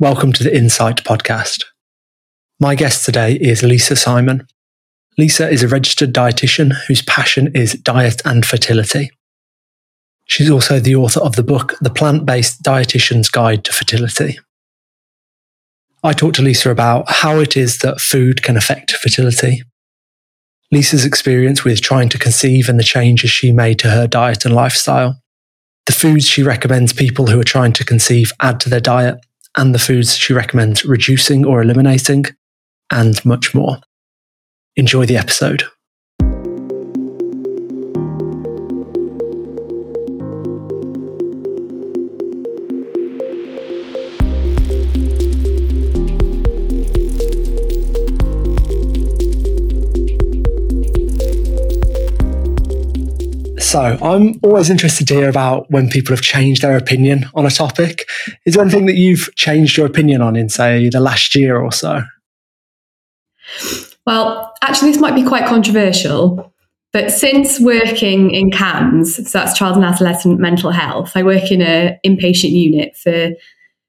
Welcome to the Insight podcast. My guest today is Lisa Simon. Lisa is a registered dietitian whose passion is diet and fertility. She's also the author of the book, The Plant Based Dietitian's Guide to Fertility. I talked to Lisa about how it is that food can affect fertility, Lisa's experience with trying to conceive and the changes she made to her diet and lifestyle, the foods she recommends people who are trying to conceive add to their diet, and the foods she recommends reducing or eliminating, and much more. Enjoy the episode. So, I'm always interested to hear about when people have changed their opinion on a topic. Is there anything that you've changed your opinion on in, say, the last year or so? Well, actually, this might be quite controversial, but since working in CAMHS, so that's child and adolescent mental health, I work in an inpatient unit for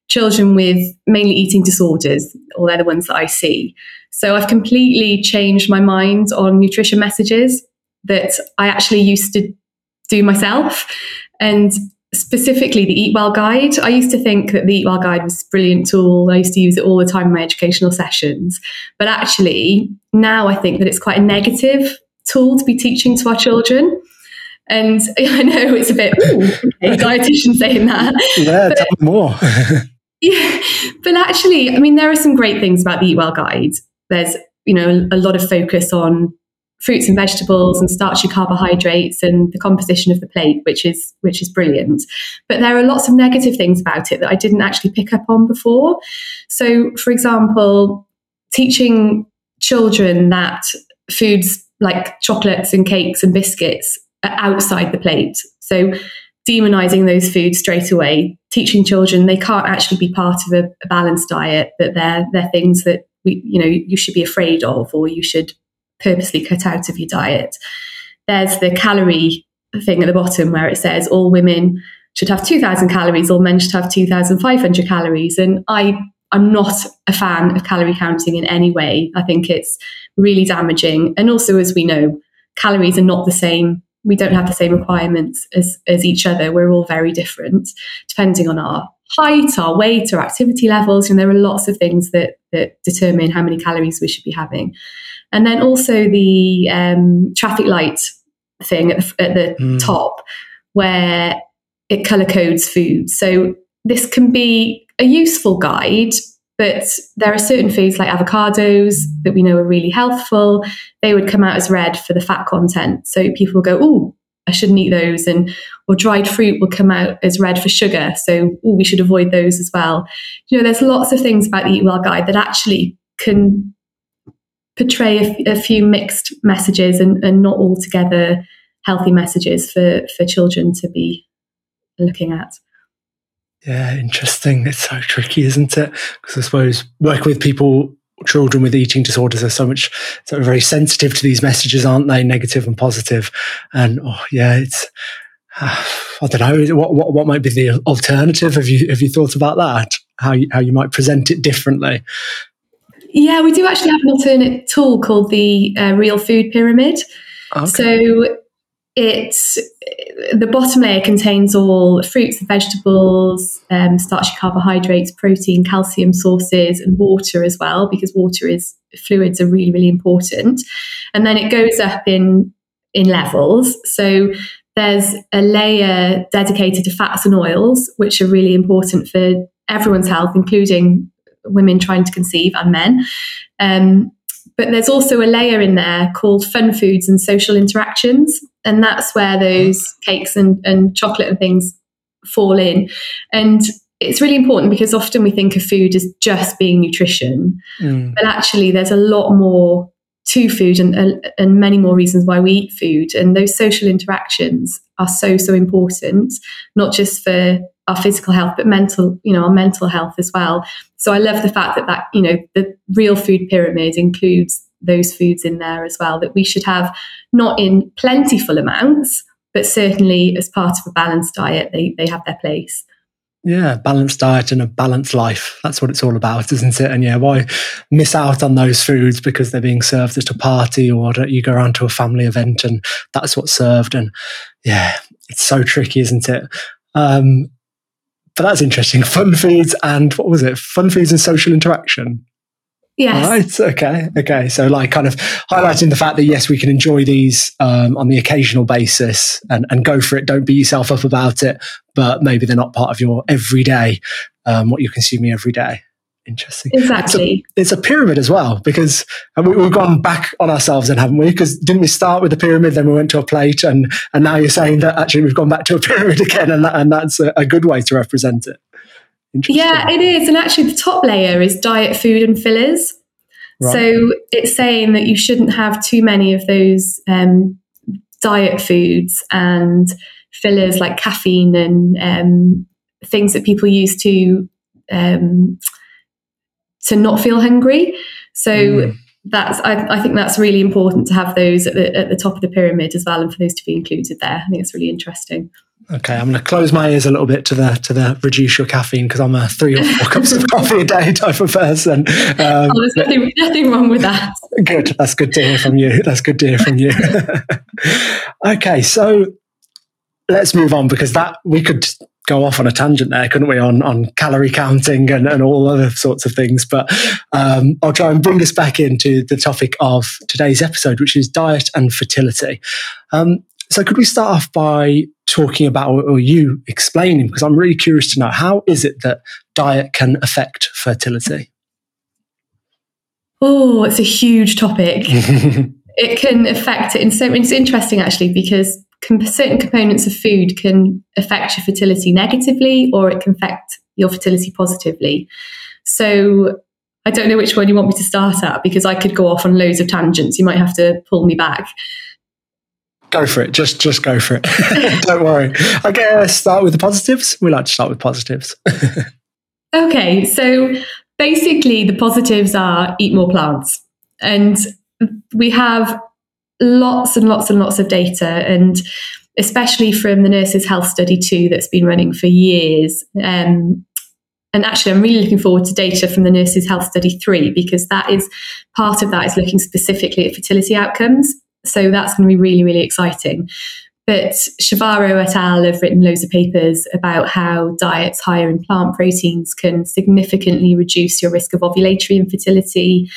children with mainly eating disorders, or they're the ones that I see. So I've completely changed my mind on nutrition messages that I actually used to do myself. And specifically the Eat Well Guide. I used to think that the Eat Well Guide was a brilliant tool. I used to use it all the time in my educational sessions. But actually, now I think that it's quite a negative tool to be teaching to our children. And I know it's a bit, ooh, okay, dietitian saying that. Yeah, but, tell me more. yeah, but actually, I mean, there are some great things about the Eat Well Guide. There's, you know, a lot of focus on fruits and vegetables and starchy carbohydrates and the composition of the plate, which is which is brilliant. But there are lots of negative things about it that I didn't actually pick up on before. So, for example, teaching children that foods like chocolates and cakes and biscuits are outside the plate. So demonizing those foods straight away, teaching children they can't actually be part of a, a balanced diet, that they're they're things that we, you know, you should be afraid of or you should purposely cut out of your diet. There's the calorie thing at the bottom where it says all women should have 2000 calories, all men should have 2500 calories. And I, I'm not a fan of calorie counting in any way. I think it's really damaging. And also, as we know, calories are not the same. We don't have the same requirements as, as each other. We're all very different depending on our height, our weight, our activity levels. And there are lots of things that, that determine how many calories we should be having. And then also the um, traffic light thing at the, at the mm. top where it color codes food. So this can be a useful guide, but there are certain foods like avocados that we know are really healthful. They would come out as red for the fat content. So people will go, oh, I shouldn't eat those. And or dried fruit will come out as red for sugar. So ooh, we should avoid those as well. You know, there's lots of things about the Eat Well guide that actually can portray a, few mixed messages and, and not altogether healthy messages for, for children to be looking at. Yeah, interesting. It's so tricky, isn't it? Because I suppose working with people, children with eating disorders are so much, so very sensitive to these messages, aren't they? Negative and positive. And oh, yeah, it's, uh, I don't know. What, what, what might be the alternative? Have you, have you thought about that? How you, how you might present it differently? Yeah, we do actually have an alternate tool called the uh, Real Food Pyramid. Okay. So it's the bottom layer contains all fruits and vegetables, um, starchy carbohydrates, protein, calcium sources, and water as well, because water is fluids are really really important. And then it goes up in in levels. So there's a layer dedicated to fats and oils, which are really important for everyone's health, including women trying to conceive and men. Um, but there's also a layer in there called fun foods and social interactions. And that's where those cakes and, and chocolate and things fall in. And it's really important because often we think of food as just being nutrition. Mm. But actually, there's a lot more to food and, and many more reasons why we eat food. And those social interactions are so, so important, not just for our physical health, but mental, you know, our mental health as well. So I love the fact that that, you know, the real food pyramid includes those foods in there as well that we should have not in plentiful amounts, but certainly as part of a balanced diet, they, they have their place. Yeah, balanced diet and a balanced life. That's what it's all about, isn't it? And yeah, why miss out on those foods because they're being served at a party or you go around to a family event and that's what's served. And yeah, it's so tricky, isn't it? Um, but that's interesting. Fun foods and what was it? Fun foods and social interaction. Yes. Right. Okay. Okay. So, like, kind of highlighting the fact that yes, we can enjoy these um, on the occasional basis and, and go for it. Don't beat yourself up about it. But maybe they're not part of your everyday, um, what you're consuming every day. Interesting. Exactly. It's a, it's a pyramid as well because we, have gone back on ourselves, then haven't we? Because didn't we start with a pyramid, then we went to a plate, and and now you're saying that actually we've gone back to a pyramid again, and that, and that's a, a good way to represent it. Yeah, it is. And actually, the top layer is diet food and fillers. Right. So it's saying that you shouldn't have too many of those um, diet foods and fillers like caffeine and um, things that people use to um, to not feel hungry. So mm. that's I, I, think that's really important to have those at the, at the top of the pyramid as well, and for those to be included there. I think it's really interesting. Okay, I'm going to close my ears a little bit to the to the reduce your caffeine because I'm a three or four cups of coffee a day type of person. Um, oh, there's nothing, nothing wrong with that. Good, that's good to hear from you. That's good to hear from you. okay, so let's move on because that we could go off on a tangent there, couldn't we, on on calorie counting and, and all other sorts of things. But um, I'll try and bring us back into the topic of today's episode, which is diet and fertility. Um, so could we start off by talking about, or you explaining, because I'm really curious to know, how is it that diet can affect fertility? Oh, it's a huge topic. it can affect it. And so it's interesting actually, because certain components of food can affect your fertility negatively or it can affect your fertility positively. So I don't know which one you want me to start at because I could go off on loads of tangents. You might have to pull me back go for it. Just just go for it. Don't worry. Okay, start with the positives. We like to start with positives. okay, so basically the positives are eat more plants. And we have lots and lots and lots of data and especially from the nurses health study 2 that's been running for years um, and actually i'm really looking forward to data from the nurses health study 3 because that is part of that is looking specifically at fertility outcomes so that's going to be really, really exciting. But Chavarro et al. have written loads of papers about how diets higher in plant proteins can significantly reduce your risk of ovulatory infertility.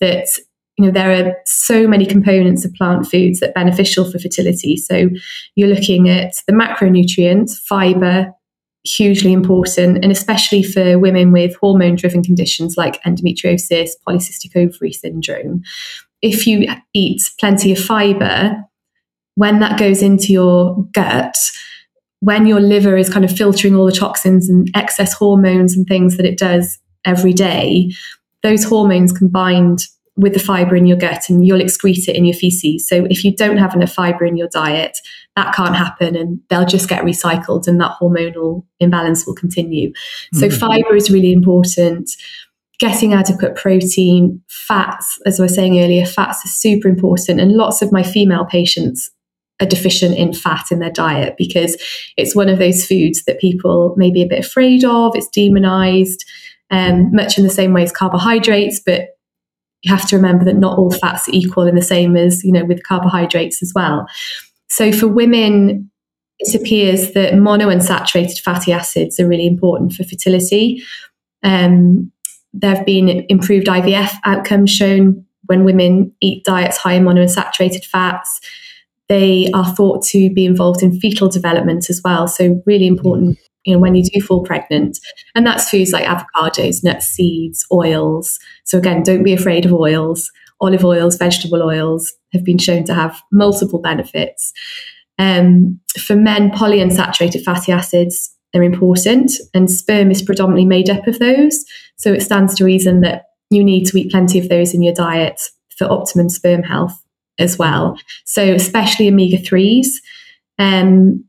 That you know there are so many components of plant foods that are beneficial for fertility. So you're looking at the macronutrients, fiber, hugely important, and especially for women with hormone-driven conditions like endometriosis, polycystic ovary syndrome if you eat plenty of fiber, when that goes into your gut, when your liver is kind of filtering all the toxins and excess hormones and things that it does every day, those hormones combined with the fiber in your gut and you'll excrete it in your feces. So if you don't have enough fiber in your diet, that can't happen and they'll just get recycled and that hormonal imbalance will continue. Mm-hmm. So fiber is really important getting adequate protein, fats, as I was saying earlier, fats are super important. And lots of my female patients are deficient in fat in their diet because it's one of those foods that people may be a bit afraid of. It's demonized, um, much in the same way as carbohydrates, but you have to remember that not all fats are equal in the same as, you know, with carbohydrates as well. So for women, it appears that monounsaturated fatty acids are really important for fertility. Um, there have been improved IVF outcomes shown when women eat diets high in monounsaturated fats. They are thought to be involved in fetal development as well. So, really important, you know, when you do fall pregnant. And that's foods like avocados, nuts, seeds, oils. So, again, don't be afraid of oils. Olive oils, vegetable oils have been shown to have multiple benefits. Um, for men, polyunsaturated fatty acids are important, and sperm is predominantly made up of those. So it stands to reason that you need to eat plenty of those in your diet for optimum sperm health as well. So especially omega threes. Um,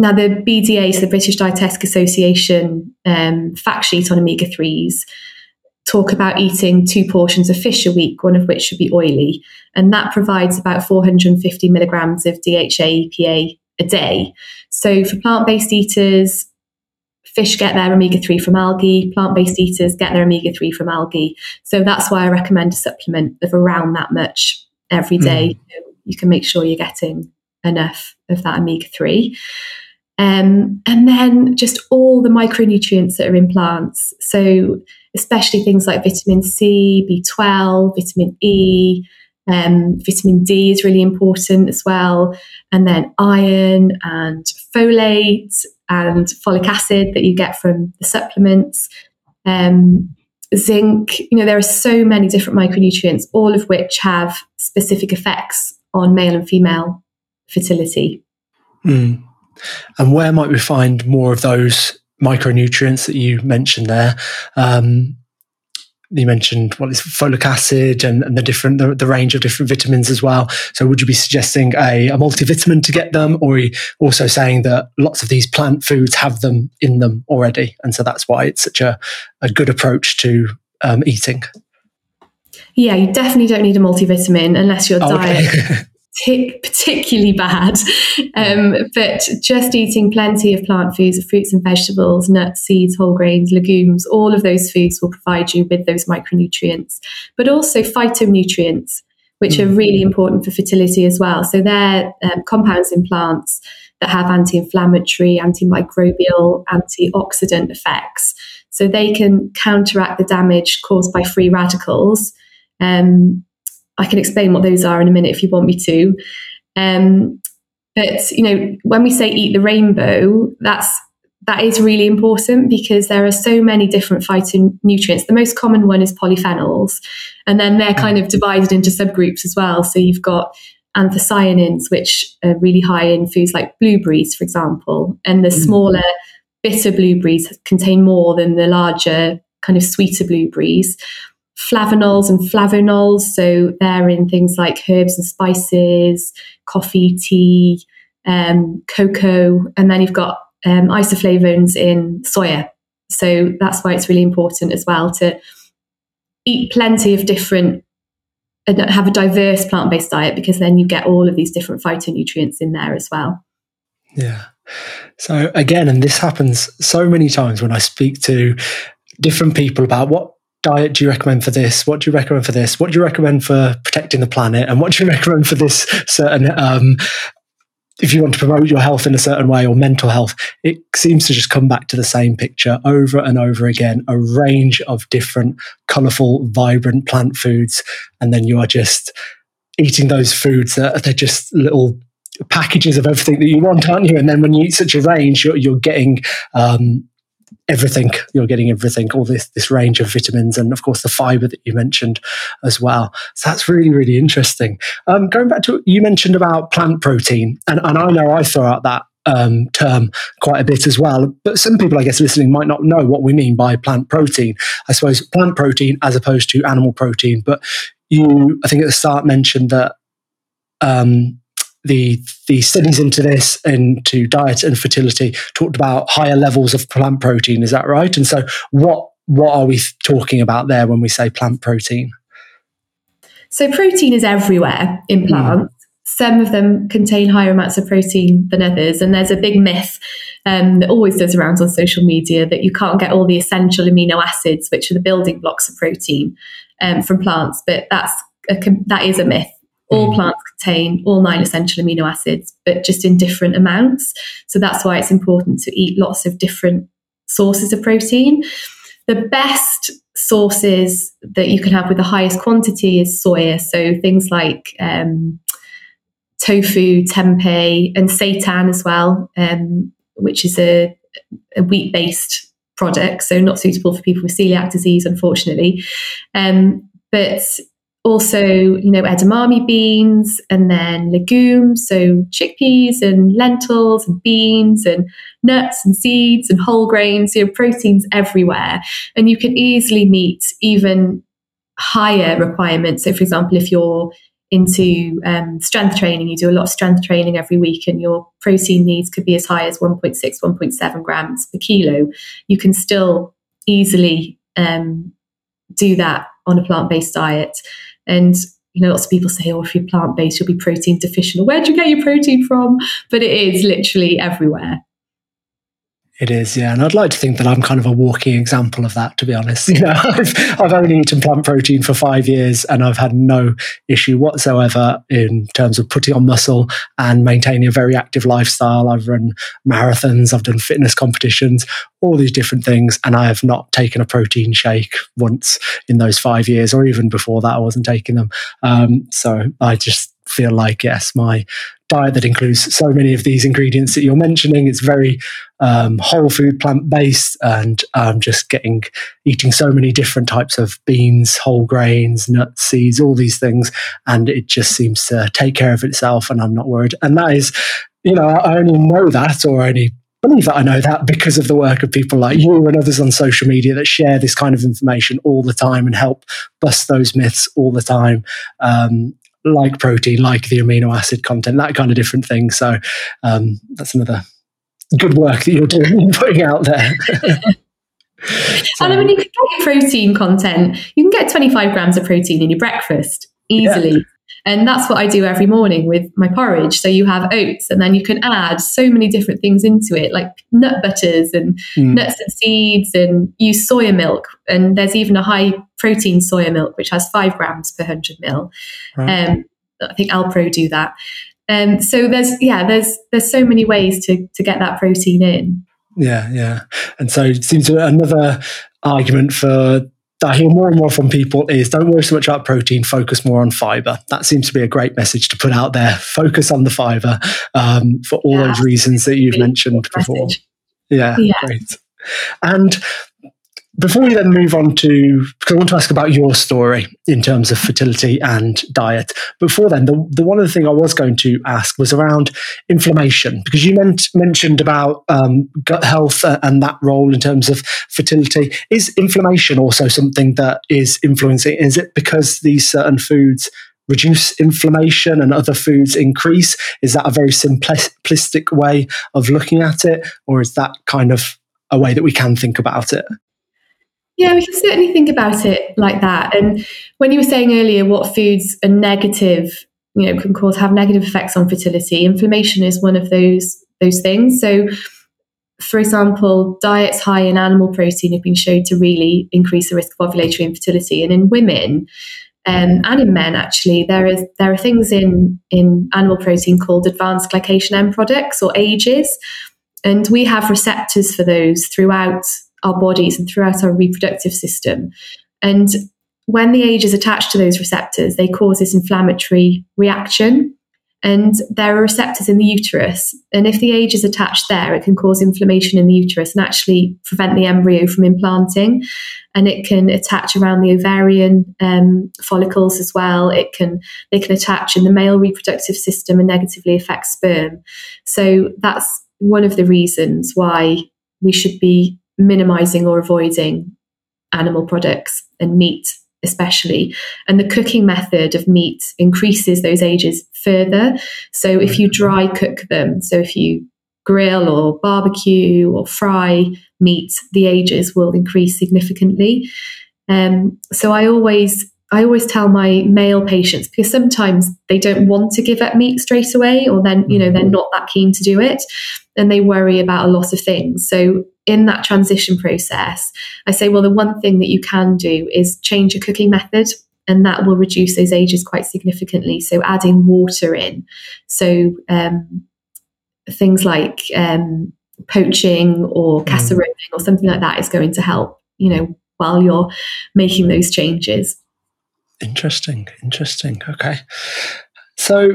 now the BDA, so the British Dietetic Association um, fact sheet on omega threes, talk about eating two portions of fish a week, one of which should be oily, and that provides about 450 milligrams of DHA EPA a day. So for plant based eaters, fish get their omega 3 from algae, plant based eaters get their omega 3 from algae. So that's why I recommend a supplement of around that much every day. Mm. You can make sure you're getting enough of that omega 3. Um, and then just all the micronutrients that are in plants. So, especially things like vitamin C, B12, vitamin E, um, vitamin D is really important as well. And then iron and folate and folic acid that you get from the supplements. Um, zinc, you know, there are so many different micronutrients, all of which have specific effects on male and female fertility. Mm. And where might we find more of those micronutrients that you mentioned there? Um, you mentioned what is folic acid and, and the different the, the, range of different vitamins as well. So would you be suggesting a, a multivitamin to get them, or are you also saying that lots of these plant foods have them in them already, and so that's why it's such a, a good approach to um, eating? Yeah, you definitely don't need a multivitamin unless your oh, diet okay. particularly bad. Um, but just eating plenty of plant foods, fruits and vegetables, nuts, seeds, whole grains, legumes, all of those foods will provide you with those micronutrients, but also phytonutrients, which mm. are really important for fertility as well. So they're um, compounds in plants that have anti inflammatory, antimicrobial, antioxidant effects. So they can counteract the damage caused by free radicals. Um, I can explain what those are in a minute if you want me to. Um, but you know, when we say eat the rainbow, that's that is really important because there are so many different phytonutrients. The most common one is polyphenols, and then they're kind of divided into subgroups as well. So you've got anthocyanins, which are really high in foods like blueberries, for example, and the mm. smaller bitter blueberries contain more than the larger kind of sweeter blueberries flavanols and flavonols. So they're in things like herbs and spices, coffee, tea, um, cocoa, and then you've got um, isoflavones in soya. So that's why it's really important as well to eat plenty of different and have a diverse plant-based diet because then you get all of these different phytonutrients in there as well. Yeah. So again, and this happens so many times when I speak to different people about what diet do you recommend for this? What do you recommend for this? What do you recommend for protecting the planet? And what do you recommend for this certain, um, if you want to promote your health in a certain way or mental health, it seems to just come back to the same picture over and over again a range of different, colorful, vibrant plant foods. And then you are just eating those foods that they're just little packages of everything that you want, aren't you? And then when you eat such a range, you're, you're getting um, everything. You're getting everything, all this this range of vitamins, and of course the fiber that you mentioned as well. So that's really really interesting. Um, going back to you mentioned about plant protein, and, and I know I throw out that um, term quite a bit as well. But some people, I guess, listening might not know what we mean by plant protein. I suppose plant protein as opposed to animal protein. But you, I think at the start mentioned that um, the the studies into this into diet and fertility talked about higher levels of plant protein. Is that right? And so, what what are we talking about there when we say plant protein? So, protein is everywhere in hmm. plants. Mm. Some of them contain higher amounts of protein than others, and there's a big myth um, that always goes around on social media that you can't get all the essential amino acids, which are the building blocks of protein, um, from plants. But that's a, that is a myth. All mm. plants contain all nine essential amino acids, but just in different amounts. So that's why it's important to eat lots of different sources of protein. The best sources that you can have with the highest quantity is soya. So things like um, tofu, tempeh, and seitan as well, um, which is a, a wheat based product, so not suitable for people with celiac disease, unfortunately. Um, but also, you know, edamame beans and then legumes, so chickpeas and lentils and beans and nuts and seeds and whole grains, you know, proteins everywhere. And you can easily meet even higher requirements. So, for example, if you're into um, strength training, you do a lot of strength training every week, and your protein needs could be as high as 1.6, 1.7 grams per kilo, you can still easily um, do that on a plant based diet. And you know, lots of people say, oh, if you're plant based, you'll be protein deficient. Where do you get your protein from? But it is literally everywhere. It is, yeah. And I'd like to think that I'm kind of a walking example of that, to be honest. You know, I've, I've only eaten plant protein for five years and I've had no issue whatsoever in terms of putting on muscle and maintaining a very active lifestyle. I've run marathons, I've done fitness competitions, all these different things. And I have not taken a protein shake once in those five years, or even before that, I wasn't taking them. Um, so I just feel like, yes, my diet that includes so many of these ingredients that you're mentioning. It's very um, whole food, plant based, and um, just getting eating so many different types of beans, whole grains, nuts, seeds, all these things, and it just seems to take care of itself. And I'm not worried. And that is, you know, I only know that, or only believe that I know that because of the work of people like you and others on social media that share this kind of information all the time and help bust those myths all the time. Um, like protein, like the amino acid content, that kind of different thing. So um, that's another good work that you're doing putting out there. so, and I mean, you can get protein content. You can get 25 grams of protein in your breakfast easily. Yeah. And that's what I do every morning with my porridge. So you have oats, and then you can add so many different things into it, like nut butters and mm. nuts and seeds, and use soya milk. And there's even a high protein soya milk, which has five grams per 100 mil. Right. Um, I think Alpro do that. Um, so there's yeah, there's there's so many ways to to get that protein in. Yeah, yeah, and so it seems another argument for I hear more and more from people is don't worry so much about protein, focus more on fiber. That seems to be a great message to put out there. Focus on the fiber um, for all yeah, those reasons that you've mentioned before. Yeah, yeah, great. And before we then move on to, because I want to ask about your story in terms of fertility and diet. Before then, the, the one other thing I was going to ask was around inflammation, because you meant, mentioned about um, gut health and that role in terms of fertility. Is inflammation also something that is influencing? Is it because these certain foods reduce inflammation and other foods increase? Is that a very simplistic way of looking at it, or is that kind of a way that we can think about it? Yeah, we can certainly think about it like that. And when you were saying earlier what foods are negative, you know, can cause have negative effects on fertility, inflammation is one of those those things. So for example, diets high in animal protein have been shown to really increase the risk of ovulatory infertility. And in women, um, and in men actually there is there are things in in animal protein called advanced glycation end products or AGEs and we have receptors for those throughout our bodies and throughout our reproductive system. And when the age is attached to those receptors, they cause this inflammatory reaction. And there are receptors in the uterus. And if the age is attached there, it can cause inflammation in the uterus and actually prevent the embryo from implanting. And it can attach around the ovarian um, follicles as well. It can they can attach in the male reproductive system and negatively affect sperm. So that's one of the reasons why we should be minimizing or avoiding animal products and meat especially. And the cooking method of meat increases those AGEs further. So if you dry cook them so if you grill or barbecue or fry meat the AGEs will increase significantly. Um, so i always I always tell my male patients because sometimes they don't want to give up meat straight away, or then, you know, they're mm-hmm. not that keen to do it and they worry about a lot of things. So in that transition process, I say, well, the one thing that you can do is change your cooking method, and that will reduce those AGEs quite significantly. So, adding water in. So, um, things like um, poaching or mm. casseroling or something like that is going to help, you know, while you're making those changes. Interesting. Interesting. Okay. So,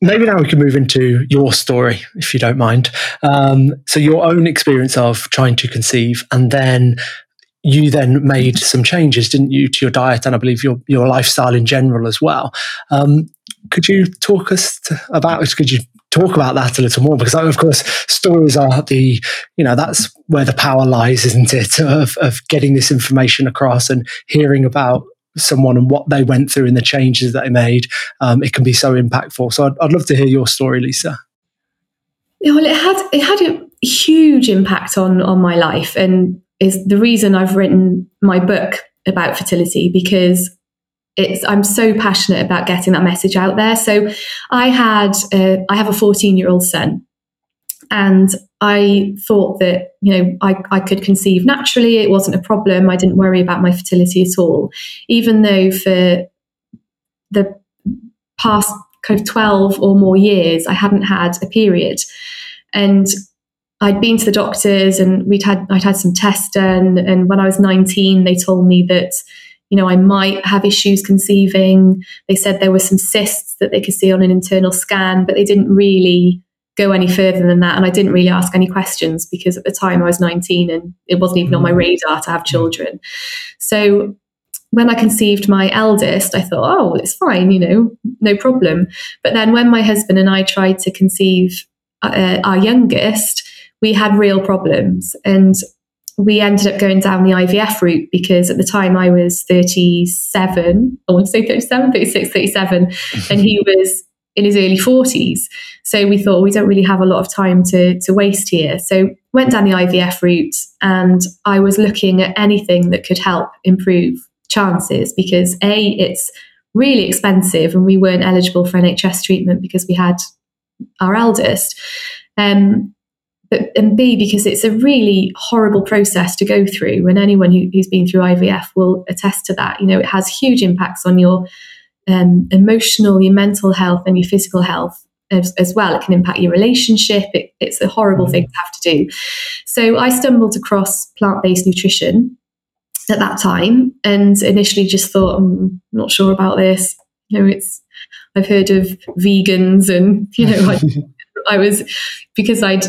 maybe now we can move into your story, if you don't mind. Um, so, your own experience of trying to conceive, and then you then made some changes, didn't you, to your diet and I believe your your lifestyle in general as well. Um, could you talk us to, about it? Could you talk about that a little more? Because of course, stories are the you know that's where the power lies, isn't it? Of of getting this information across and hearing about someone and what they went through and the changes that they made, um, it can be so impactful. So I'd, I'd love to hear your story, Lisa. Yeah, well, it had it had a huge impact on on my life, and is the reason I've written my book about fertility because it's I'm so passionate about getting that message out there. So I had uh, I have a 14 year old son, And I thought that, you know, I, I could conceive naturally. It wasn't a problem. I didn't worry about my fertility at all. Even though for the past kind of 12 or more years, I hadn't had a period. And I'd been to the doctors and we'd had I'd had some tests done and when I was 19 they told me that you know I might have issues conceiving they said there were some cysts that they could see on an internal scan but they didn't really go any further than that and I didn't really ask any questions because at the time I was 19 and it wasn't even on my mm. radar to have children so when I conceived my eldest, I thought, oh, it's fine, you know, no problem. But then when my husband and I tried to conceive uh, our youngest, we had real problems. And we ended up going down the IVF route because at the time I was 37, I want to say 37, 36, 37, and he was in his early 40s. So we thought we don't really have a lot of time to, to waste here. So went down the IVF route and I was looking at anything that could help improve chances because A, it's really expensive and we weren't eligible for NHS treatment because we had our eldest. Um, but and B because it's a really horrible process to go through, and anyone who, has been through IVF will attest to that. You know, it has huge impacts on your um, emotional, your mental health, and your physical health as, as well. It can impact your relationship. It, it's a horrible thing to have to do. So I stumbled across plant based nutrition at that time, and initially just thought, I'm mm, not sure about this. You know, it's I've heard of vegans, and you know, I, I was because I'd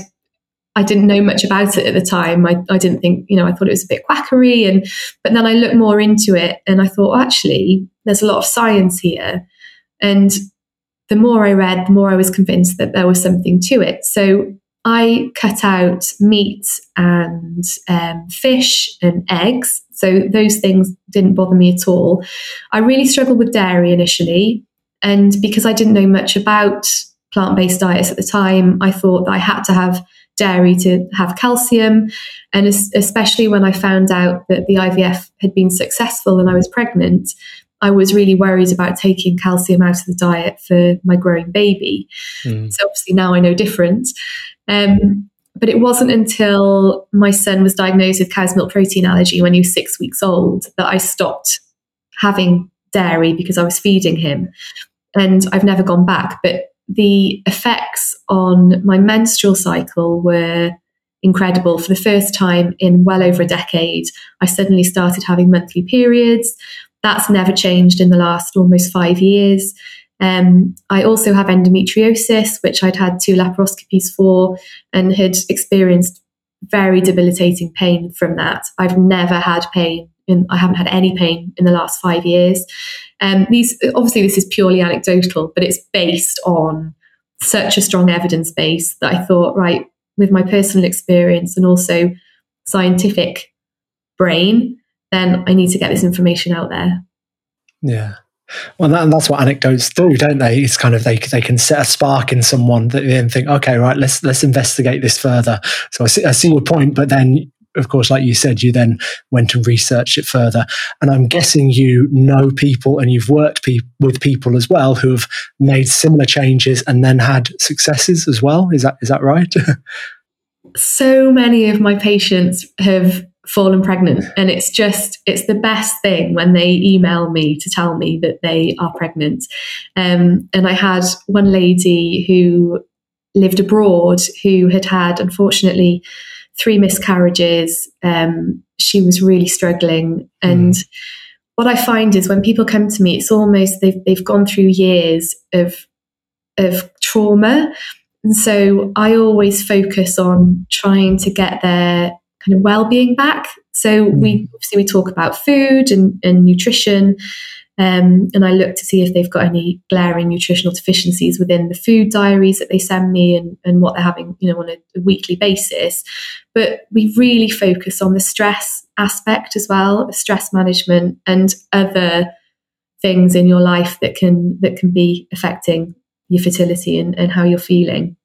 I didn't know much about it at the time. I, I didn't think, you know, I thought it was a bit quackery. And but then I looked more into it and I thought, actually, there's a lot of science here. And the more I read, the more I was convinced that there was something to it. So I cut out meat and um, fish and eggs. So those things didn't bother me at all. I really struggled with dairy initially. And because I didn't know much about plant based diets at the time, I thought that I had to have dairy to have calcium. And especially when I found out that the IVF had been successful and I was pregnant, I was really worried about taking calcium out of the diet for my growing baby. Mm. So obviously now I know different. Um, but it wasn't until my son was diagnosed with cow's milk protein allergy when he was six weeks old that I stopped having dairy because I was feeding him. And I've never gone back. But the effects on my menstrual cycle were incredible. For the first time in well over a decade, I suddenly started having monthly periods. That's never changed in the last almost five years. Um, I also have endometriosis, which I'd had two laparoscopies for and had experienced very debilitating pain from that. I've never had pain. In, I haven't had any pain in the last five years. Um, these obviously this is purely anecdotal, but it's based on such a strong evidence base that I thought, right, with my personal experience and also scientific brain, then I need to get this information out there. Yeah. Well, that, and that's what anecdotes do, don't they? It's kind of they they can set a spark in someone that then think, okay, right, let's let's investigate this further. So I see, I see your point, but then of course, like you said, you then went and researched it further. And I'm guessing you know people and you've worked pe- with people as well who have made similar changes and then had successes as well. Is that is that right? so many of my patients have fallen pregnant and it's just it's the best thing when they email me to tell me that they are pregnant um, and i had one lady who lived abroad who had had unfortunately three miscarriages. Um, she was really struggling. And mm. what I find is when people come to me, it's almost they've, they've gone through years of, of trauma. And so I always focus on trying to get their kind of well-being back. So mm. we obviously we talk about food and, and nutrition, um, and I look to see if they've got any glaring nutritional deficiencies within the food diaries that they send me and, and what they're having, you know, on a, a weekly basis. But we really focus on the stress aspect as well, stress management and other things in your life that can that can be affecting your fertility and, and how you're feeling.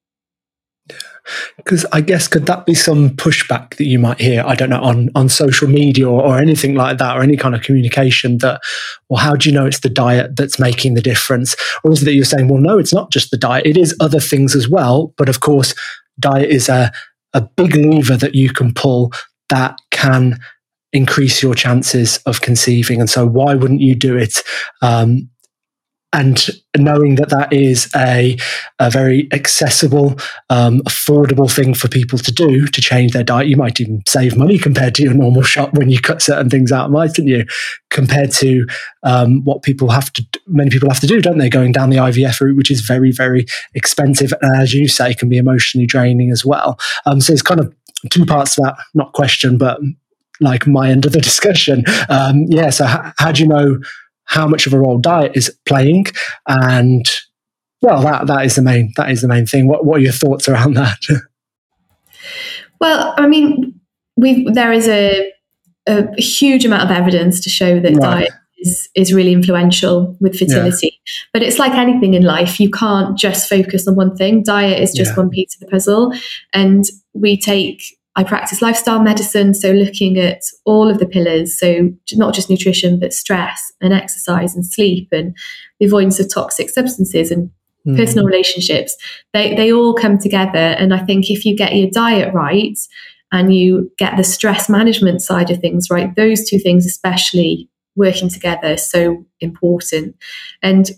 Because I guess could that be some pushback that you might hear? I don't know on on social media or, or, anything like that, or any kind of communication that, well, how do you know it's the diet that's making the difference, or is it that you're saying, well, no, it's not just the diet; it is other things as well. But of course, diet is a, a big lever that you can pull that can increase your chances of conceiving. And so, why wouldn't you do it? Um, and knowing that that is a, a very accessible, um, affordable thing for people to do to change their diet, you might even save money compared to your normal shop when you cut certain things out, mightn't you? Compared to um, what people have to, many people have to do, don't they? Going down the IVF route, which is very, very expensive, and as you say, can be emotionally draining as well. Um, so it's kind of two parts to that, not question, but like my end of the discussion. Um, yeah. So how, how do you know? How much of a role diet is playing. And well that that is the main that is the main thing. What what are your thoughts around that? Well i mean we there is a a huge amount of evidence to show that right. diet is is really influential with fertility. Yeah. but it's like anything in life. You can't just focus on one thing. Diet is just yeah. one piece of the puzzle. And we take I practice lifestyle medicine, so looking at all of the pillars, so not just nutrition, but stress and exercise and sleep and the avoidance of toxic substances and mm. personal relationships. They, they all come together. And I think if you get your diet right and you get the stress management side of things right, those two things, especially working together, so important. And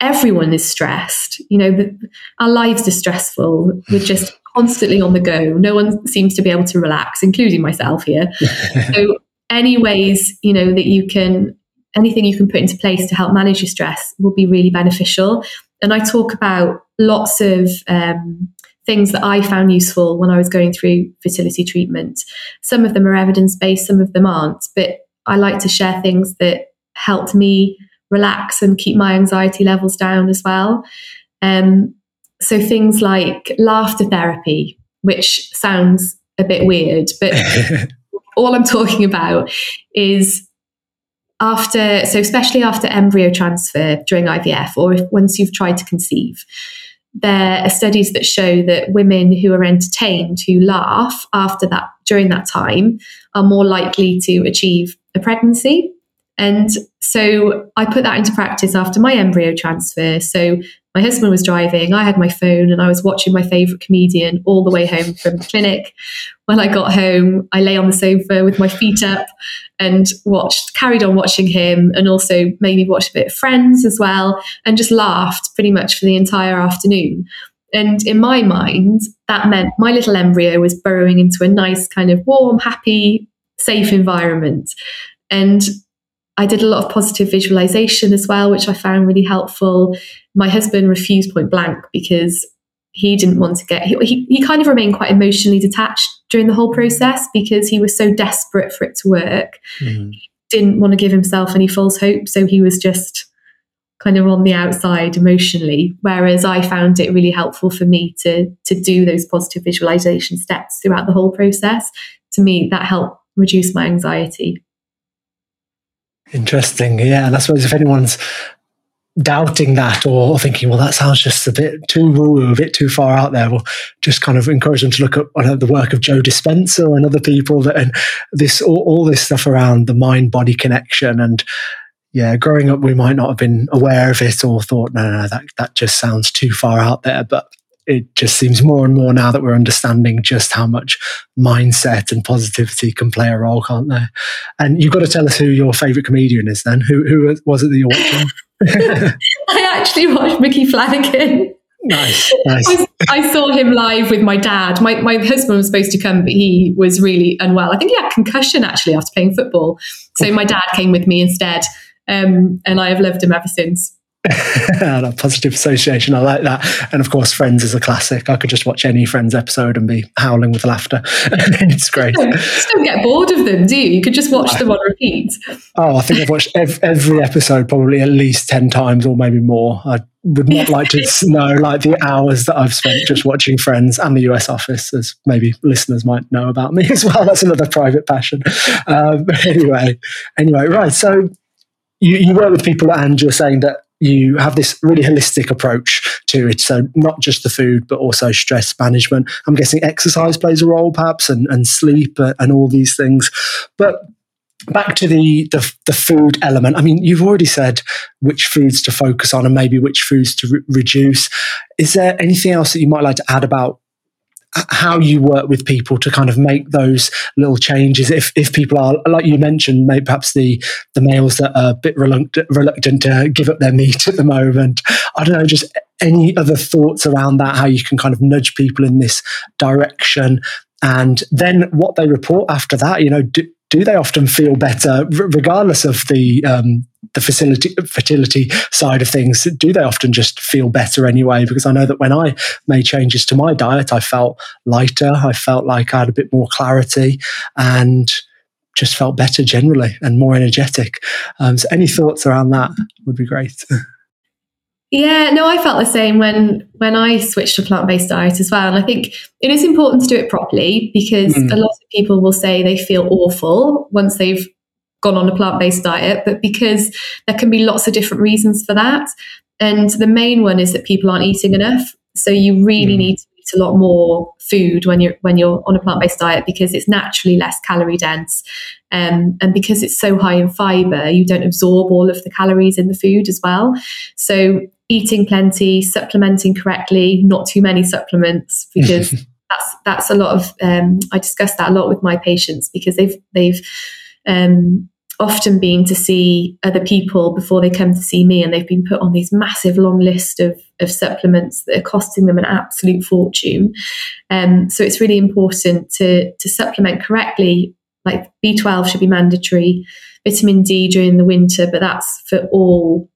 everyone is stressed. You know, the, our lives are stressful. We're just constantly on the go. No one seems to be able to relax, including myself here. so, any ways you know that you can, anything you can put into place to help manage your stress will be really beneficial. And I talk about lots of um, things that I found useful when I was going through fertility treatment. Some of them are evidence based, some of them aren't. But I like to share things that helped me relax and keep my anxiety levels down as well. Um, so things like laughter therapy, which sounds a bit weird, but all I'm talking about is after, so especially after embryo transfer during IVF, or if once you've tried to conceive, there are studies that show that women who are entertained, who laugh after that, during that time, are more likely to achieve a pregnancy. And so I put that into practice after my embryo transfer. So my husband was driving, I had my phone, and I was watching my favorite comedian all the way home from the clinic. When I got home, I lay on the sofa with my feet up and watched, carried on watching him, and also maybe watched a bit of Friends as well, and just laughed pretty much for the entire afternoon. And in my mind, that meant my little embryo was burrowing into a nice, kind of warm, happy, safe environment. And I did a lot of positive visualization as well, which I found really helpful. My husband refused point blank because he didn't want to get, he, he kind of remained quite emotionally detached during the whole process because he was so desperate for it to work. Mm-hmm. He didn't want to give himself any false hope. So he was just kind of on the outside emotionally. Whereas I found it really helpful for me to, to do those positive visualization steps throughout the whole process. To me, that helped reduce my anxiety. Interesting. Yeah. And I suppose if anyone's doubting that or thinking, well, that sounds just a bit too woo, a bit too far out there, we'll just kind of encourage them to look at the work of Joe Dispenza and other people that, and this, all, all this stuff around the mind body connection. And yeah, growing up, we might not have been aware of it or thought, no, no, no, that, that just sounds too far out there. But it just seems more and more now that we're understanding just how much mindset and positivity can play a role, can't they? And you've got to tell us who your favourite comedian is then. Who, who was it that you're watching? I actually watched Micky Flanagan. Nice, nice. I, I, saw him live with my dad. My, my husband was supposed to come, but he was really unwell. I think he had concussion actually after playing football. So my dad came with me instead. Um, and I have loved him ever since. a positive association. I like that. And of course, Friends is a classic. I could just watch any Friends episode and be howling with laughter. it's great. You just don't get bored of them, do you? You could just watch them on repeat. Oh, I think I've watched ev- every episode probably at least 10 times or maybe more. I would not like to know like the hours that I've spent just watching Friends and the US Office, as maybe listeners might know about me as well. That's another private passion. Um, anyway, anyway, right. So you, you work with people and you're saying that you have this really holistic approach to it. So not just the food, but also stress management. I'm guessing exercise plays a role, perhaps, and, and sleep uh, and all these things. But back to the, the, the food element. I mean, you've already said which foods to focus on and maybe which foods to re- reduce. Is there anything else that you might like to add about how you work with people to kind of make those little changes. If if people are like you mentioned, maybe perhaps the the males that are a bit reluctant reluctant to give up their meat at the moment. I don't know, just any other thoughts around that? How you can kind of nudge people in this direction, and then what they report after that. You know, do, do they often feel better, regardless of the um, the facility fertility side of things? Do they often just feel better anyway? Because I know that when I made changes to my diet, I felt lighter. I felt like I had a bit more clarity and just felt better generally and more energetic. Um, so, any thoughts around that would be great. Yeah, no, I felt the same when when I switched to plant based diet as well. And I think it is important to do it properly because mm. a lot of people will say they feel awful once they've gone on a plant based diet, but because there can be lots of different reasons for that. And the main one is that people aren't eating enough. So you really mm. need to eat a lot more food when you're when you're on a plant based diet because it's naturally less calorie dense, um, and because it's so high in fiber, you don't absorb all of the calories in the food as well. So eating plenty, supplementing correctly, not too many supplements because that's that's a lot of um, I discuss that a lot with my patients because they've they've um, often been to see other people before they come to see me and they've been put on these massive long list of, of supplements that are costing them an absolute fortune. Um, so it's really important to to supplement correctly. Like B12 should be mandatory, vitamin D during the winter, but that's for all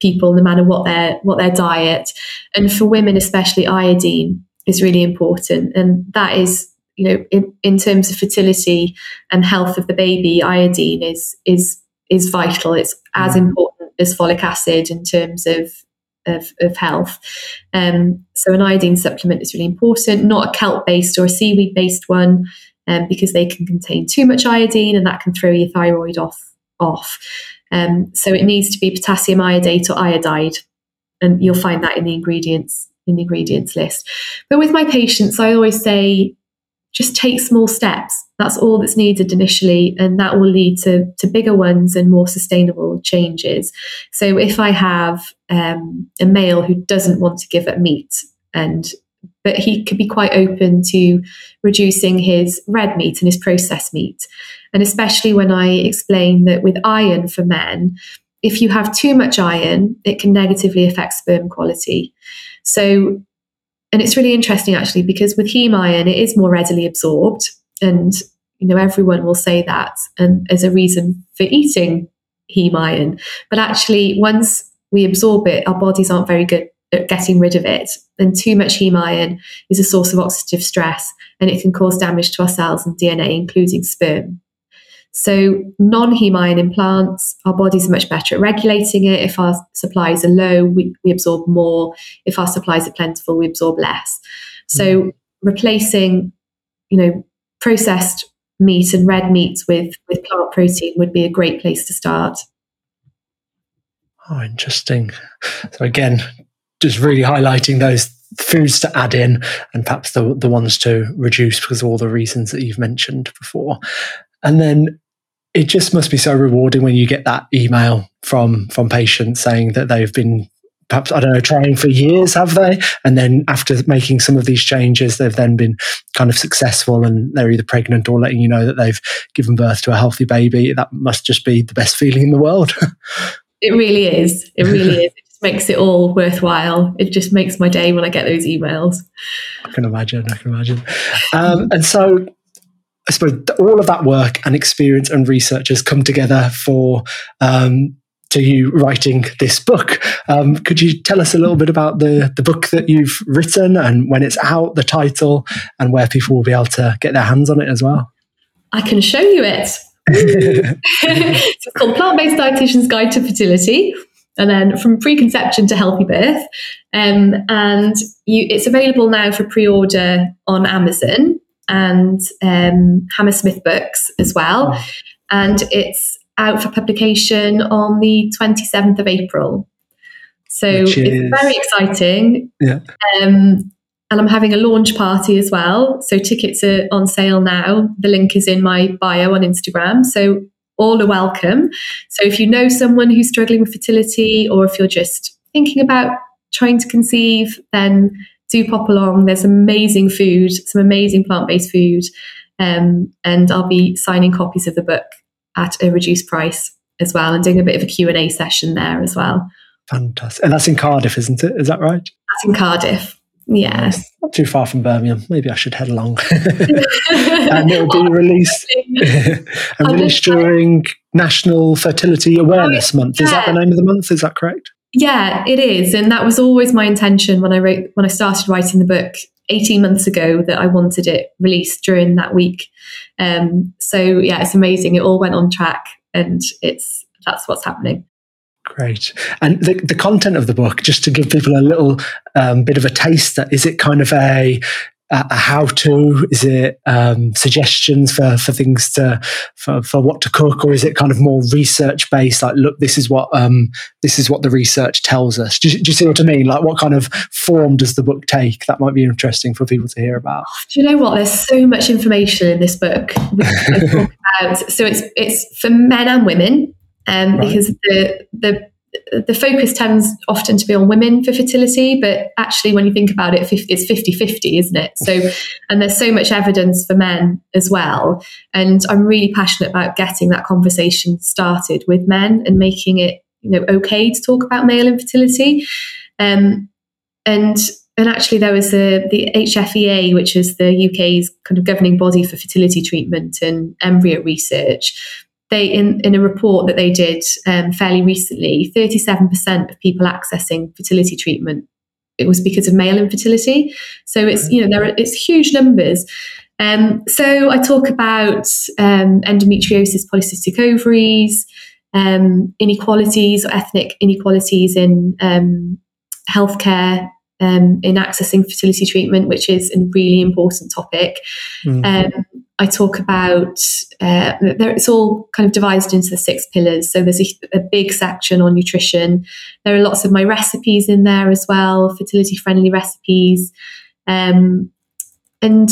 people, no matter what their what their diet. And for women, especially, iodine is really important, and that is you know in, in terms of fertility and health of the baby, iodine is is is vital. It's as mm. important as folic acid in terms of of, of health. Um, so an iodine supplement is really important, not a kelp based or a seaweed based one, um, because they can contain too much iodine and that can throw your thyroid off off. Um, so it needs to be potassium iodate or iodide, and you'll find that in the ingredients in the ingredients list. But with my patients, I always say just take small steps. That's all that's needed initially, and that will lead to, to bigger ones and more sustainable changes. So, if I have um, a male who doesn't want to give up meat and but he could be quite open to reducing his red meat and his processed meat. And especially when I explain that with iron for men, if you have too much iron, it can negatively affect sperm quality. So, and it's really interesting actually because with heme iron, it is more readily absorbed. And, you know, everyone will say that and as a reason for eating heme iron. But actually, once we absorb it, our bodies aren't very good at getting rid of it. And too much heme iron is a source of oxidative stress and it can cause damage to our cells and DNA, including sperm. So, non heme iron in plants, our bodies are much better at regulating it. If our supplies are low, we, we absorb more. If our supplies are plentiful, we absorb less. So, mm. replacing, you know, processed meat and red meats with, with plant protein would be a great place to start. Oh, interesting. So, again, just really highlighting those foods to add in and perhaps the, the ones to reduce because of all the reasons that you've mentioned before. And then it just must be so rewarding when you get that email from from patients saying that they've been perhaps I don't know trying for years, have they? And then after making some of these changes, they've then been kind of successful, and they're either pregnant or letting you know that they've given birth to a healthy baby. That must just be the best feeling in the world. it really is. It really is. Makes it all worthwhile. It just makes my day when I get those emails. I can imagine. I can imagine. Um, and so I suppose all of that work and experience and research has come together for um, to you writing this book. Um, could you tell us a little bit about the the book that you've written and when it's out, the title, and where people will be able to get their hands on it as well? I can show you it. it's called Plant Based Dietitian's Guide to Fertility. And then from preconception to healthy birth. Um, and you, it's available now for pre order on Amazon and um, Hammersmith Books as well. And it's out for publication on the 27th of April. So it's very exciting. Yeah. Um, and I'm having a launch party as well. So tickets are on sale now. The link is in my bio on Instagram. So all are welcome. So if you know someone who's struggling with fertility or if you're just thinking about trying to conceive, then do pop along. There's amazing food, some amazing plant based food. Um, and I'll be signing copies of the book at a reduced price as well and doing a bit of a Q&A session there as well. Fantastic. And that's in Cardiff, isn't it? Is that right? That's in Cardiff. Yes. Not too far from Birmingham. Maybe I should head along. and it'll be released, and released during National Fertility Awareness oh, Month. Is that the name of the month? Is that correct? Yeah, it is. And that was always my intention when I wrote when I started writing the book 18 months ago that I wanted it released during that week. Um, so yeah, it's amazing. It all went on track and it's that's what's happening. Great. And the, the content of the book, just to give people a little um, bit of a taste, is it kind of a a how to? Is it um, suggestions for, for things to for, for what to cook, or is it kind of more research based? Like, look, this is what um, this is what the research tells us. Do you, do you, see what I mean? Like, what kind of form does the book take? That might be interesting for people to hear about. Do you know what? There's so much information in this book. so it's it's for men and women, um, right. because the the the focus tends often to be on women for fertility, but actually, when you think about it, it's 50 50, isn't it? So, and there's so much evidence for men as well. And I'm really passionate about getting that conversation started with men and making it, you know, okay to talk about male infertility. Um, and and actually, there was a, the HFEA, which is the UK's kind of governing body for fertility treatment and embryo research they in, in a report that they did um, fairly recently 37% of people accessing fertility treatment it was because of male infertility. So it's you know there are, it's huge numbers. Um, so i talk about um, endometriosis polycystic ovaries um, inequalities or ethnic inequalities in um, healthcare um, in accessing fertility treatment, which is a really important topic. Mm-hmm. Um, I talk about uh, there, it's all kind of divided into the six pillars. So there's a, a, big section on nutrition. There are lots of my recipes in there as well, fertility friendly recipes, um, and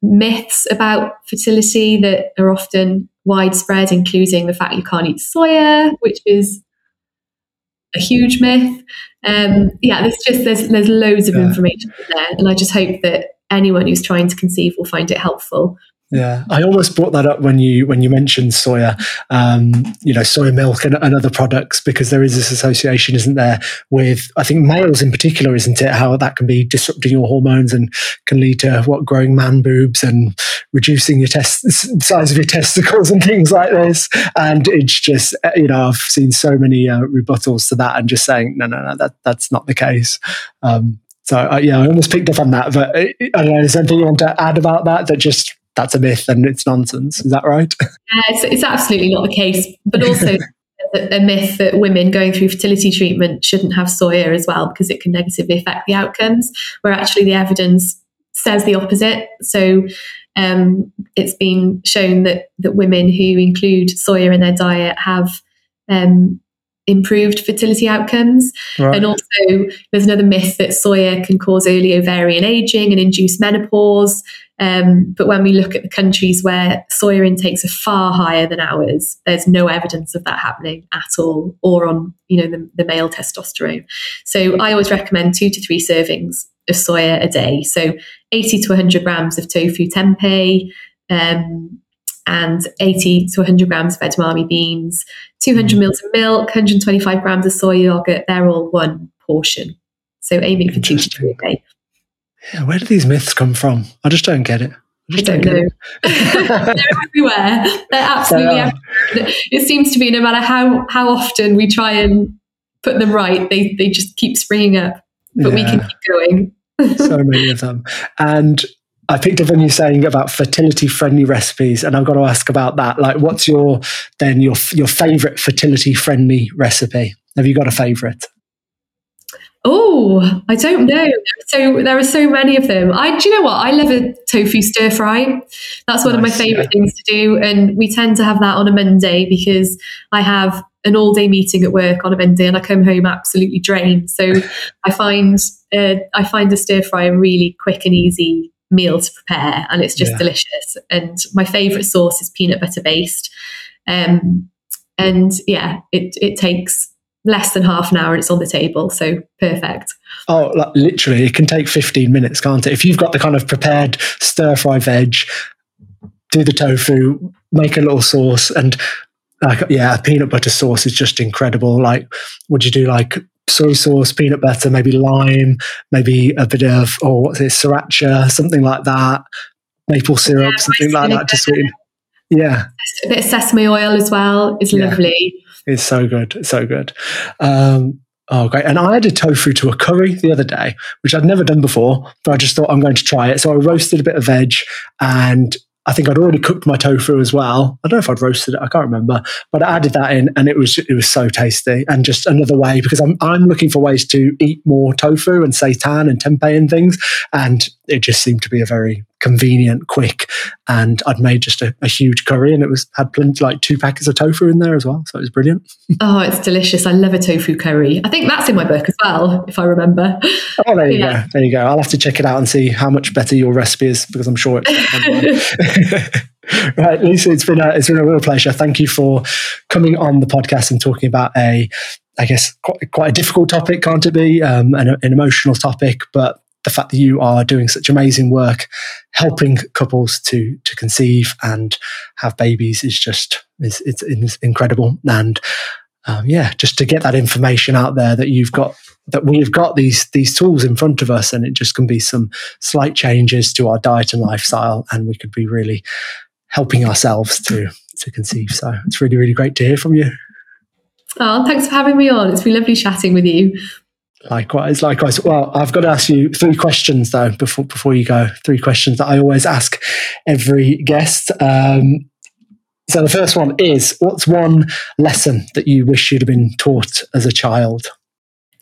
myths about fertility that are often widespread, including the fact you can't eat soya, which is a huge myth. Um, yeah, there's just there's there's loads of yeah. information there, and I just hope that anyone who's trying to conceive will find it helpful. Yeah, I almost brought that up when you when you mentioned soya, um, you know, soya milk and, and, other products because there is this association, isn't there, with I think males in particular, isn't it? How that can be disrupting your hormones and can lead to what growing man boobs and reducing your test size of your testicles and things like this. And it's just uh, you know I've seen so many uh, rebuttals to that and just saying no, no, no, that that's not the case. Um, so uh, yeah, I almost picked up on that, but uh, I don't know. Is there anything you want to add about that? That just that's a myth and it's nonsense. Is that right? Yeah, it's, it's absolutely not the case. But also a, myth that women going through fertility treatment shouldn't have soya as well because it can negatively affect the outcomes, where actually the evidence says the opposite. So um, it's been shown that that women who include soya in their diet have um, improved fertility outcomes. Right. And also, there's another myth that soya can cause early ovarian aging and induce menopause. Um, but when we look at the countries where soya intakes are far higher than ours, there's no evidence of that happening at all, or on you know the, the male testosterone. So I always recommend two to three servings of soya a day. So 80 to 100 grams of tofu tempeh. Um, and 80 to 100 grams of edamame beans, 200 mils of milk, 125 grams of soy yogurt. They're all one portion. So aiming for two to three a day. Yeah, where do these myths come from? I just don't get it. I, don't, don't know. They're everywhere. They're absolutely everywhere. It seems to be no matter how how often we try and put them right, they they just keep springing up. But yeah. we can keep going. so many of them. And I picked up on you saying about fertility friendly recipes, and I've got to ask about that. Like, what's your then your your favorite fertility friendly recipe? Have you got a favorite? Oh, I don't know. So there are so many of them. I do you know what? I love a tofu stir fry. That's one nice, of my favorite yeah. things to do, and we tend to have that on a Monday because I have an all day meeting at work on a Monday, and I come home absolutely drained. So I find uh, I find a stir fry a really quick and easy meal to prepare, and it's just yeah. delicious. And my favorite sauce is peanut butter based. Um, and yeah, it it takes less than half an hour and it's on the table. So perfect. Oh, like, literally, it can take 15 minutes, can't it? If you've got the kind of prepared stir fry veg, do the tofu, make a little sauce, and like, yeah, peanut butter sauce is just incredible. Like, would you do like soy sauce, peanut butter, maybe lime, maybe a bit of, oh, what's it, sriracha, something like that, maple syrup, yeah, something like that to sweeten. Yeah. A bit of sesame oil as well is yeah. lovely. It's so good. So good. Um, oh, great. And I added tofu to a curry the other day, which I'd never done before, but I just thought I'm going to try it. So I roasted a bit of veg and I think I'd already cooked my tofu as well. I don't know if I'd roasted it. I can't remember, but I added that in, and it was it was so tasty. And just another way because I'm I'm looking for ways to eat more tofu and seitan and tempeh and things, and it just seemed to be a very convenient, quick, and I'd made just a, a, huge curry, and it was had plenty like two packets of tofu in there as well, so it was brilliant. oh, it's delicious! I love a tofu curry. I think that's in my book as well, if I remember. Oh, there you yeah. go. There you go. I'll have to check it out and see how much better your recipe is because I'm sure it's. right, Lisa, it's been a it's been a real pleasure. Thank you for coming on the podcast and talking about a I guess quite, quite a difficult topic, can't it be? Um, an, an emotional topic, but the fact that you are doing such amazing work helping couples to to conceive and have babies is just is it's, it's incredible. And um, yeah just to get that information out there that you've got that we've got these these tools in front of us and it just can be some slight changes to our diet and lifestyle and we could be really helping ourselves to to conceive. So it's really really great to hear from you. Oh thanks for having me on. It's been lovely chatting with you Likewise, likewise. Well, I've got to ask you three questions though before before you go. Three questions that I always ask every guest. Um, so the first one is: What's one lesson that you wish you'd have been taught as a child?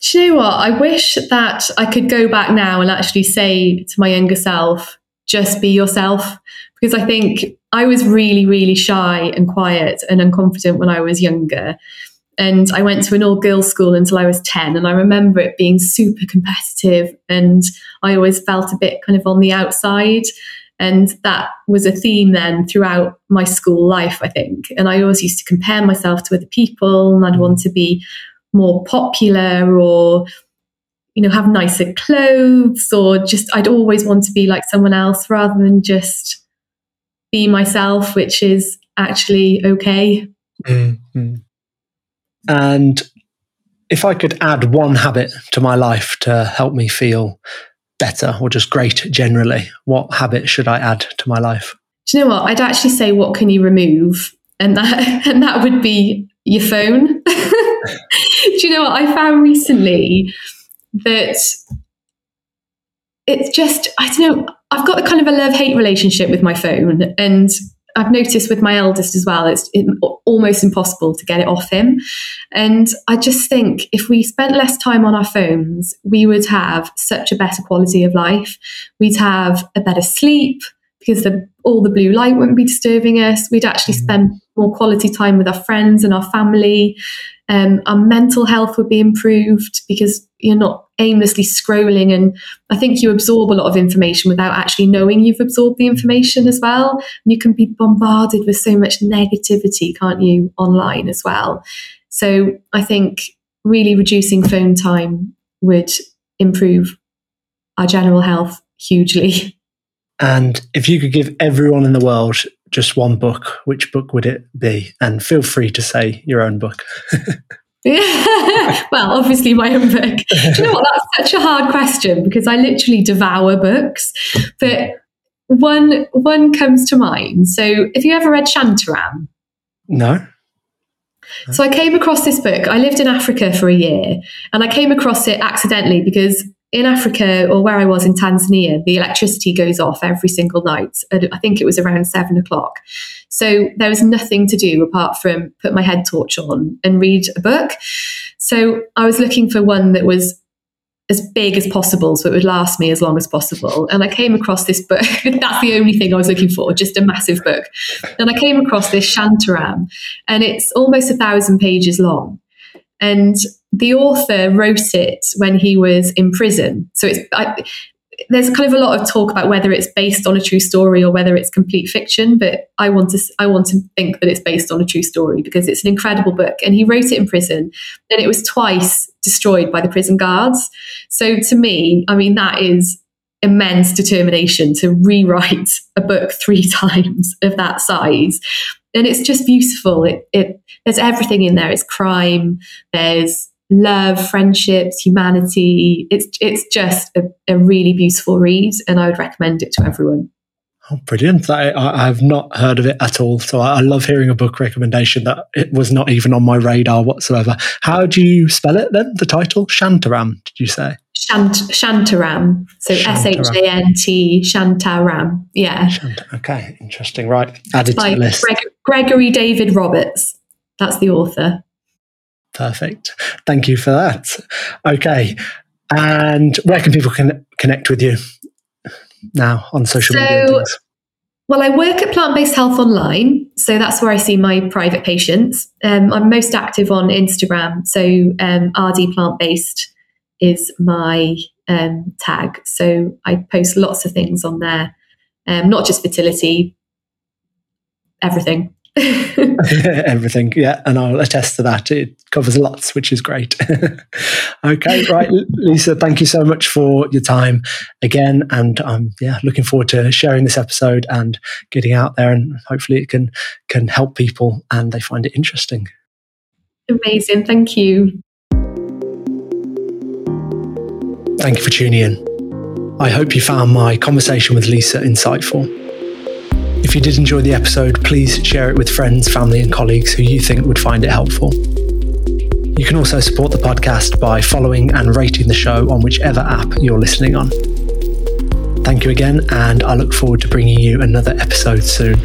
Do you know what? I wish that I could go back now and actually say to my younger self, "Just be yourself," because I think I was really, really shy and quiet and unconfident when I was younger. And I went to an all girls school until I was 10. And I remember it being super competitive. And I always felt a bit kind of on the outside. And that was a theme then throughout my school life, I think. And I always used to compare myself to other people and I'd want to be more popular or, you know, have nicer clothes or just, I'd always want to be like someone else rather than just be myself, which is actually okay. Mm-hmm. And if I could add one habit to my life to help me feel better or just great generally, what habit should I add to my life? Do you know what? I'd actually say, what can you remove? And that, and that would be your phone. Do you know what? I found recently that it's just, I don't know, I've got a kind of a love hate relationship with my phone. And I've noticed with my eldest as well, it's almost impossible to get it off him. And I just think if we spent less time on our phones, we would have such a better quality of life. We'd have a better sleep because the, all the blue light wouldn't be disturbing us. We'd actually mm-hmm. spend more quality time with our friends and our family. Um, our mental health would be improved because you're not aimlessly scrolling. And I think you absorb a lot of information without actually knowing you've absorbed the information as well. And you can be bombarded with so much negativity, can't you, online as well? So I think really reducing phone time would improve our general health hugely. And if you could give everyone in the world just one book, which book would it be? And feel free to say your own book. Yeah. well, obviously my own book. Do you know what? That's such a hard question because I literally devour books. But one one comes to mind. So have you ever read Shantaram? No. So I came across this book. I lived in Africa for a year and I came across it accidentally because in Africa or where I was in Tanzania, the electricity goes off every single night. I think it was around seven o'clock. So there was nothing to do apart from put my head torch on and read a book. So I was looking for one that was as big as possible so it would last me as long as possible. And I came across this book. That's the only thing I was looking for, just a massive book. And I came across this Shantaram, and it's almost a thousand pages long. And the author wrote it when he was in prison. So it's I, there's kind of a lot of talk about whether it's based on a true story or whether it's complete fiction, but I want to I want to think that it's based on a true story because it's an incredible book and he wrote it in prison and it was twice destroyed by the prison guards. So to me, I mean that is immense determination to rewrite a book three times of that size. And it's just beautiful. It, it there's everything in there. It's crime, there's love, friendships, humanity. It's it's just a, a really beautiful read, and I would recommend it to everyone. Oh, brilliant! I, I have not heard of it at all. So I, I, love hearing a book recommendation that it was not even on my radar whatsoever. How do you spell it then? The title Shantaram? Did you say? Shant Shantaram. So S H A N T Shantaram. Yeah. Shant- okay, interesting. Right, added to the list. Greg- Gregory David Roberts. That's the author. Perfect. Thank you for that. Okay. And where can people can connect with you now on social so, media? Well, I work at Plant Based Health Online. So that's where I see my private patients. Um, I'm most active on Instagram. So um, RD Plant Based is my um, tag. So I post lots of things on there, um, not just fertility, everything. Everything, yeah, and I'll attest to that. It covers lots, which is great. okay, right, Lisa, thank you so much for your time again, and I'm yeah looking forward to sharing this episode and getting out there, and hopefully it can can help people and they find it interesting. Amazing, thank you. Thank you for tuning in. I hope you found my conversation with Lisa insightful. If you did enjoy the episode, please share it with friends, family, and colleagues who you think would find it helpful. You can also support the podcast by following and rating the show on whichever app you're listening on. Thank you again, and I look forward to bringing you another episode soon.